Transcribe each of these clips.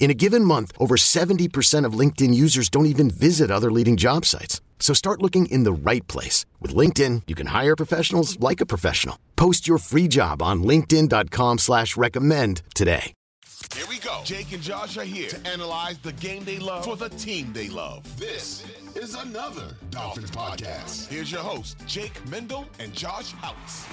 In a given month, over 70% of LinkedIn users don't even visit other leading job sites. So start looking in the right place. With LinkedIn, you can hire professionals like a professional. Post your free job on linkedin.com slash recommend today. Here we go. Jake and Josh are here to analyze the game they love for the team they love. This is another Dolphins podcast. Here's your host, Jake Mendel and Josh Houtz.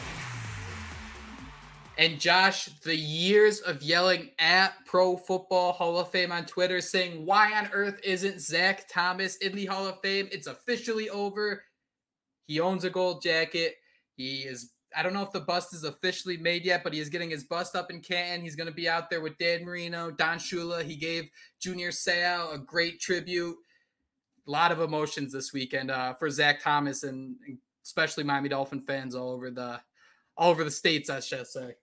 And Josh, the years of yelling at Pro Football Hall of Fame on Twitter saying, Why on earth isn't Zach Thomas in the Hall of Fame? It's officially over. He owns a gold jacket. He is, I don't know if the bust is officially made yet, but he is getting his bust up in Canton. He's going to be out there with Dan Marino, Don Shula. He gave Junior Seau a great tribute. A lot of emotions this weekend uh, for Zach Thomas and especially Miami Dolphin fans all over the all over the states, I should say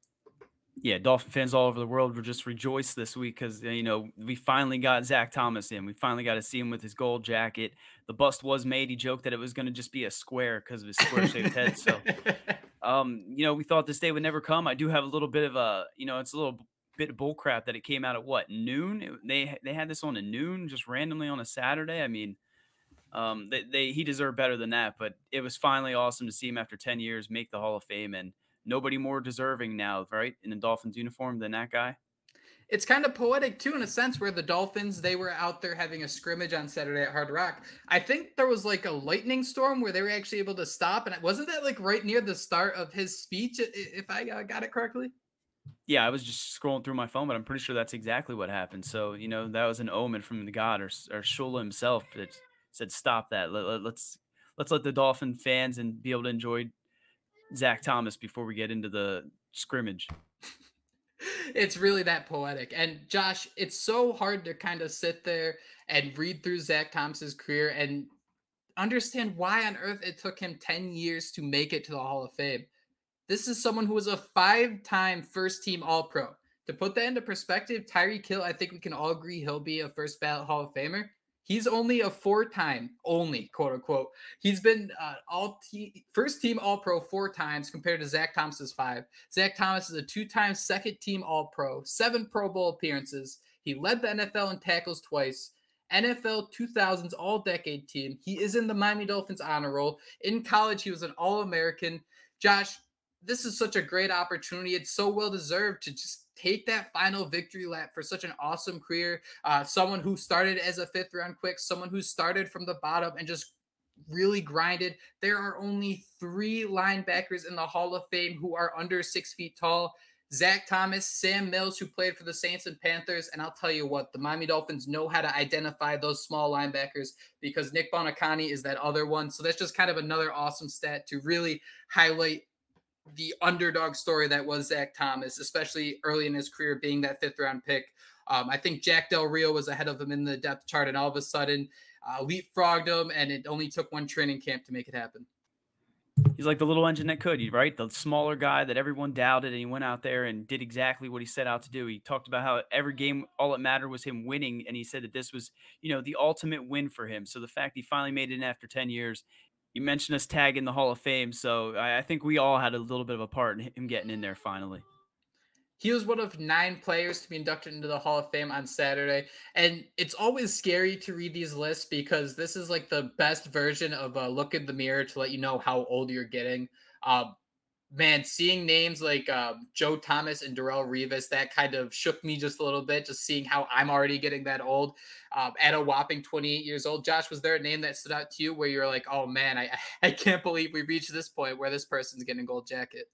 yeah, Dolphin fans all over the world were just rejoiced this week because you know we finally got Zach Thomas in. We finally got to see him with his gold jacket. The bust was made. He joked that it was going to just be a square because of his square-shaped head. So, um, you know, we thought this day would never come. I do have a little bit of a, you know, it's a little bit of bullcrap that it came out at what noon. It, they they had this on a noon, just randomly on a Saturday. I mean, um, they, they he deserved better than that. But it was finally awesome to see him after ten years make the Hall of Fame and nobody more deserving now, right, in a Dolphins uniform than that guy. It's kind of poetic too, in a sense, where the Dolphins they were out there having a scrimmage on Saturday at Hard Rock. I think there was like a lightning storm where they were actually able to stop, and wasn't that like right near the start of his speech, if I uh, got it correctly? Yeah, I was just scrolling through my phone, but I'm pretty sure that's exactly what happened. So you know that was an omen from the god or or Shula himself that said, "Stop that. Let, let, let's let's let the Dolphin fans and be able to enjoy Zach Thomas before we get into the scrimmage. it's really that poetic. And Josh, it's so hard to kind of sit there and read through Zach Thomas's career and understand why on earth it took him 10 years to make it to the Hall of Fame. This is someone who was a five time first team All Pro. To put that into perspective, Tyreek Hill, I think we can all agree he'll be a first ballot Hall of Famer. He's only a four-time, only quote unquote. He's been uh, all te- first team All Pro four times compared to Zach Thomas's five. Zach Thomas is a two-time second team All Pro, seven Pro Bowl appearances. He led the NFL in tackles twice. NFL 2000s All Decade team. He is in the Miami Dolphins honor roll. In college, he was an All American. Josh, this is such a great opportunity. It's so well deserved to just take that final victory lap for such an awesome career. Uh, someone who started as a fifth round quick, someone who started from the bottom and just really grinded. There are only three linebackers in the Hall of Fame who are under six feet tall. Zach Thomas, Sam Mills, who played for the Saints and Panthers. And I'll tell you what, the Miami Dolphins know how to identify those small linebackers because Nick Buoniconti is that other one. So that's just kind of another awesome stat to really highlight the underdog story that was Zach Thomas, especially early in his career, being that fifth round pick. Um, I think Jack Del Rio was ahead of him in the depth chart, and all of a sudden, uh, leapfrogged him, and it only took one training camp to make it happen. He's like the little engine that could, right? The smaller guy that everyone doubted, and he went out there and did exactly what he set out to do. He talked about how every game, all it mattered was him winning, and he said that this was, you know, the ultimate win for him. So the fact he finally made it in after 10 years you mentioned us tagging the Hall of Fame, so I, I think we all had a little bit of a part in him getting in there finally. He was one of nine players to be inducted into the Hall of Fame on Saturday. And it's always scary to read these lists because this is like the best version of a look in the mirror to let you know how old you're getting. Um, man, seeing names like um, Joe Thomas and Darrelle Revis, that kind of shook me just a little bit, just seeing how I'm already getting that old um, at a whopping 28 years old. Josh, was there a name that stood out to you where you're like, oh man, I, I can't believe we reached this point where this person's getting a gold jacket?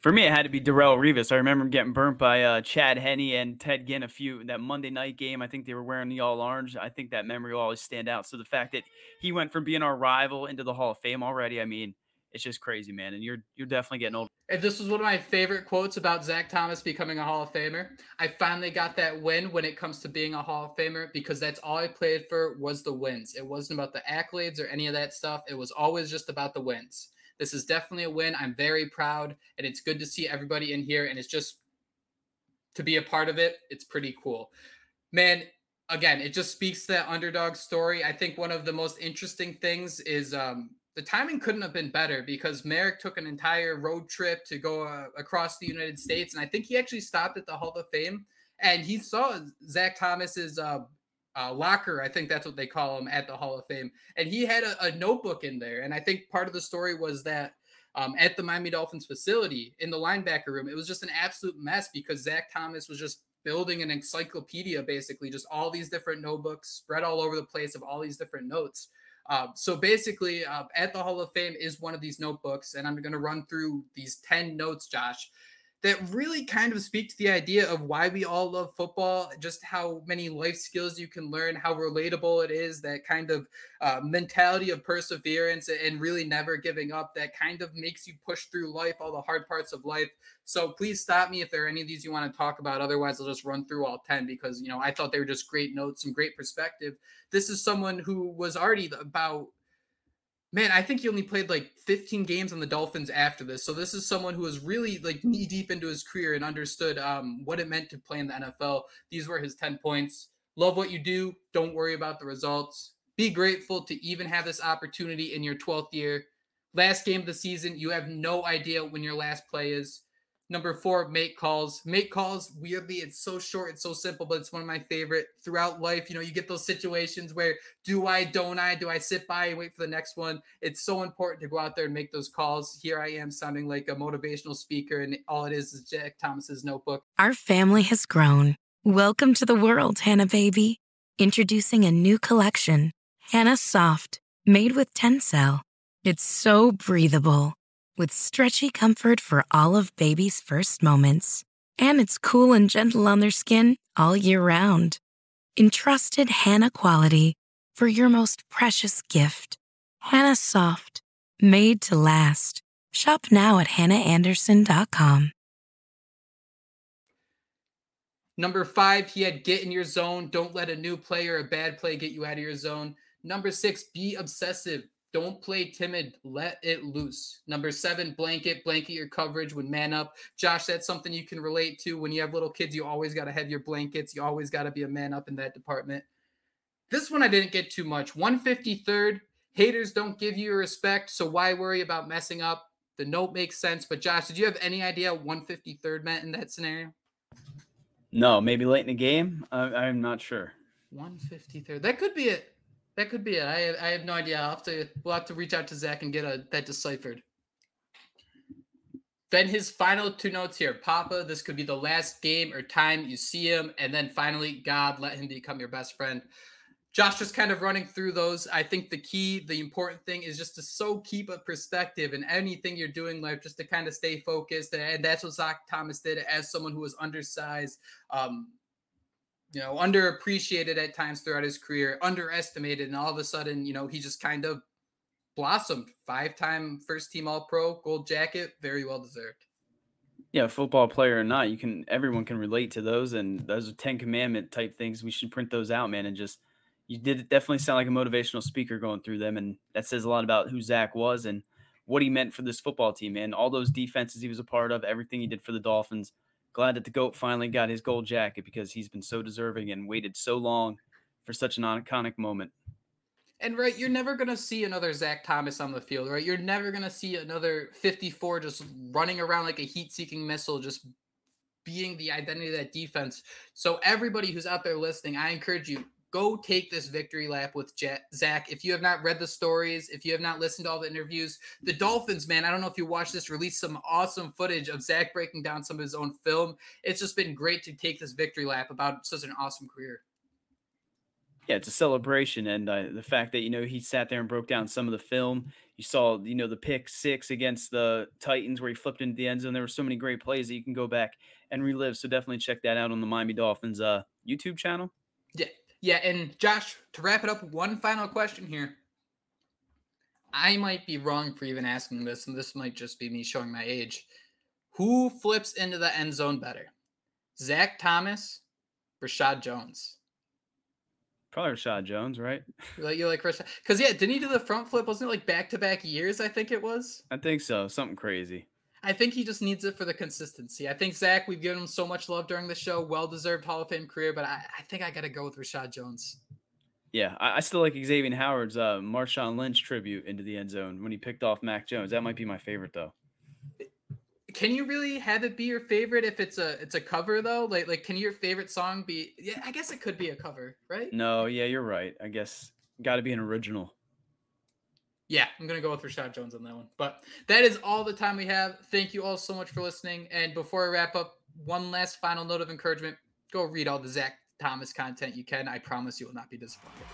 For me, it had to be Darrelle Revis. I remember him getting burnt by uh, Chad Henne and Ted Ginn a few that Monday night game. I think they were wearing the all orange. I think that memory will always stand out. So the fact that he went from being our rival into the Hall of Fame already, I mean, it's just crazy, man. And you're you're definitely getting old. And this was one of my favorite quotes about Zach Thomas becoming a Hall of Famer. I finally got that win when it comes to being a Hall of Famer because that's all I played for was the wins. It wasn't about the accolades or any of that stuff. It was always just about the wins. This is definitely a win. I'm very proud, and it's good to see everybody in here. And it's just to be a part of it. It's pretty cool, man. Again, it just speaks to that underdog story. I think one of the most interesting things is um, the timing couldn't have been better because Merrick took an entire road trip to go uh, across the United States, and I think he actually stopped at the Hall of Fame and he saw Zach Thomas's uh, uh, locker, I think that's what they call him at the Hall of Fame, and he had a, a notebook in there, and I think part of the story was that. Um, at the Miami Dolphins facility in the linebacker room, it was just an absolute mess because Zach Thomas was just building an encyclopedia, basically, just all these different notebooks spread all over the place of all these different notes. Uh, so basically, uh, at the Hall of Fame is one of these notebooks, and I'm going to run through these 10 notes, Josh, that really kind of speak to the idea of why we all love football, just how many life skills you can learn, how relatable it is, that kind of uh, mentality of perseverance and really never giving up that kind of makes you push through life, all the hard parts of life. So please stop me if there are any of these you want to talk about. Otherwise, I'll just run through all 10 because, you know, I thought they were just great notes, some great perspective. This is someone who was already about man, I think he only played like 15 games on the Dolphins after this. So this is someone who was really like knee deep into his career and understood um, what it meant to play in the NFL. These were his 10 points. Love what you do. Don't worry about the results. Be grateful to even have this opportunity in your 12th year. Last game of the season, you have no idea when your last play is. Number four, make calls. Make calls, weirdly, it's so short, it's so simple, but it's one of my favorite throughout life. You know, you get those situations where do I, don't I, do I sit by and wait for the next one? It's so important to go out there and make those calls. Here I am sounding like a motivational speaker, and all it is is Zach Thomas's notebook. Our family has grown. Welcome to the world, Hanna baby. Introducing a new collection, Hanna Soft, made with Tencel. It's so breathable with stretchy comfort for all of baby's first moments. And it's cool and gentle on their skin all year round. Entrusted Hanna quality for your most precious gift. Hanna Soft, made to last. Shop now at hannaandersson.com. Number five, he had get in your zone. Don't let a new play or a bad play get you out of your zone. Number six, be obsessive. Don't play timid. Let it loose. Number seven, blanket. Blanket your coverage when man up. Josh, that's something you can relate to. When you have little kids, you always got to have your blankets. You always got to be a man up in that department. This one I didn't get too much. 153rd. Haters don't give you respect, so why worry about messing up? The note makes sense. But Josh, did you have any idea 153rd meant in that scenario? No, maybe late in the game. I'm not sure. 153rd. That could be it. That could be it. I have, I have no idea. I'll have to we'll have to reach out to Zach and get a that deciphered. Then his final two notes here. Papa, this could be the last game or time you see him. And then finally, God, let him become your best friend. Josh just kind of running through those. I think the key, the important thing is just to so keep a perspective in anything you're doing life, just to kind of stay focused. And that's what Zach Thomas did as someone who was undersized, um, you know, underappreciated at times throughout his career, underestimated, and all of a sudden, you know, he just kind of blossomed. Five time first team all pro, gold jacket, very well deserved. Yeah, football player or not, you can everyone can relate to those and those are Ten Commandment type things. We should print those out, man, and just you did definitely sound like a motivational speaker going through them, and that says a lot about who Zach was and what he meant for this football team, man. All those defenses he was a part of, everything he did for the Dolphins glad that the goat finally got his gold jacket because he's been so deserving and waited so long for such an iconic moment. And right, you're never gonna see another Zach Thomas on the field, right? You're never gonna see another 54 just running around like a heat-seeking missile, just being the identity of that defense. So everybody who's out there listening, I encourage you go take this victory lap with Zach. If you have not read the stories, if you have not listened to all the interviews, the Dolphins, man, I don't know if you watched this, released some awesome footage of Zach breaking down some of his own film. It's just been great to take this victory lap about such an awesome career. Yeah, it's a celebration, and uh, the fact that you know he sat there and broke down some of the film. You saw, you know, the pick six against the Titans where he flipped into the end zone. There were so many great plays that you can go back and relive. So definitely check that out on the Miami Dolphins uh, YouTube channel. Yeah, yeah. And Josh, to wrap it up, one final question here. I might be wrong for even asking this, and this might just be me showing my age. Who flips into the end zone better, Zach Thomas, Reshad Jones? Probably Reshad Jones, right? Like you like Reshad? Because yeah, didn't he do the front flip? Wasn't it like back to back years? I think it was. I think so. Something crazy. I think he just needs it for the consistency. I think Zach, we've given him so much love during the show, well deserved Hall of Fame career, but I, I think I got to go with Reshad Jones. Yeah, I, I, still like Xavier Howard's uh, Marshawn Lynch tribute into the end zone when he picked off Mac Jones. That might be my favorite though. Can you really have it be your favorite if it's a it's a cover though? Like like can your favorite song be? Yeah, I guess it could be a cover, right? No, yeah, you're right. I guess got to be an original. Yeah, I'm gonna go with Reshad Jones on that one. But that is all the time we have. Thank you all so much for listening. And before I wrap up, one last final note of encouragement: go read all the Zach Thomas content you can. I promise you will not be disappointed.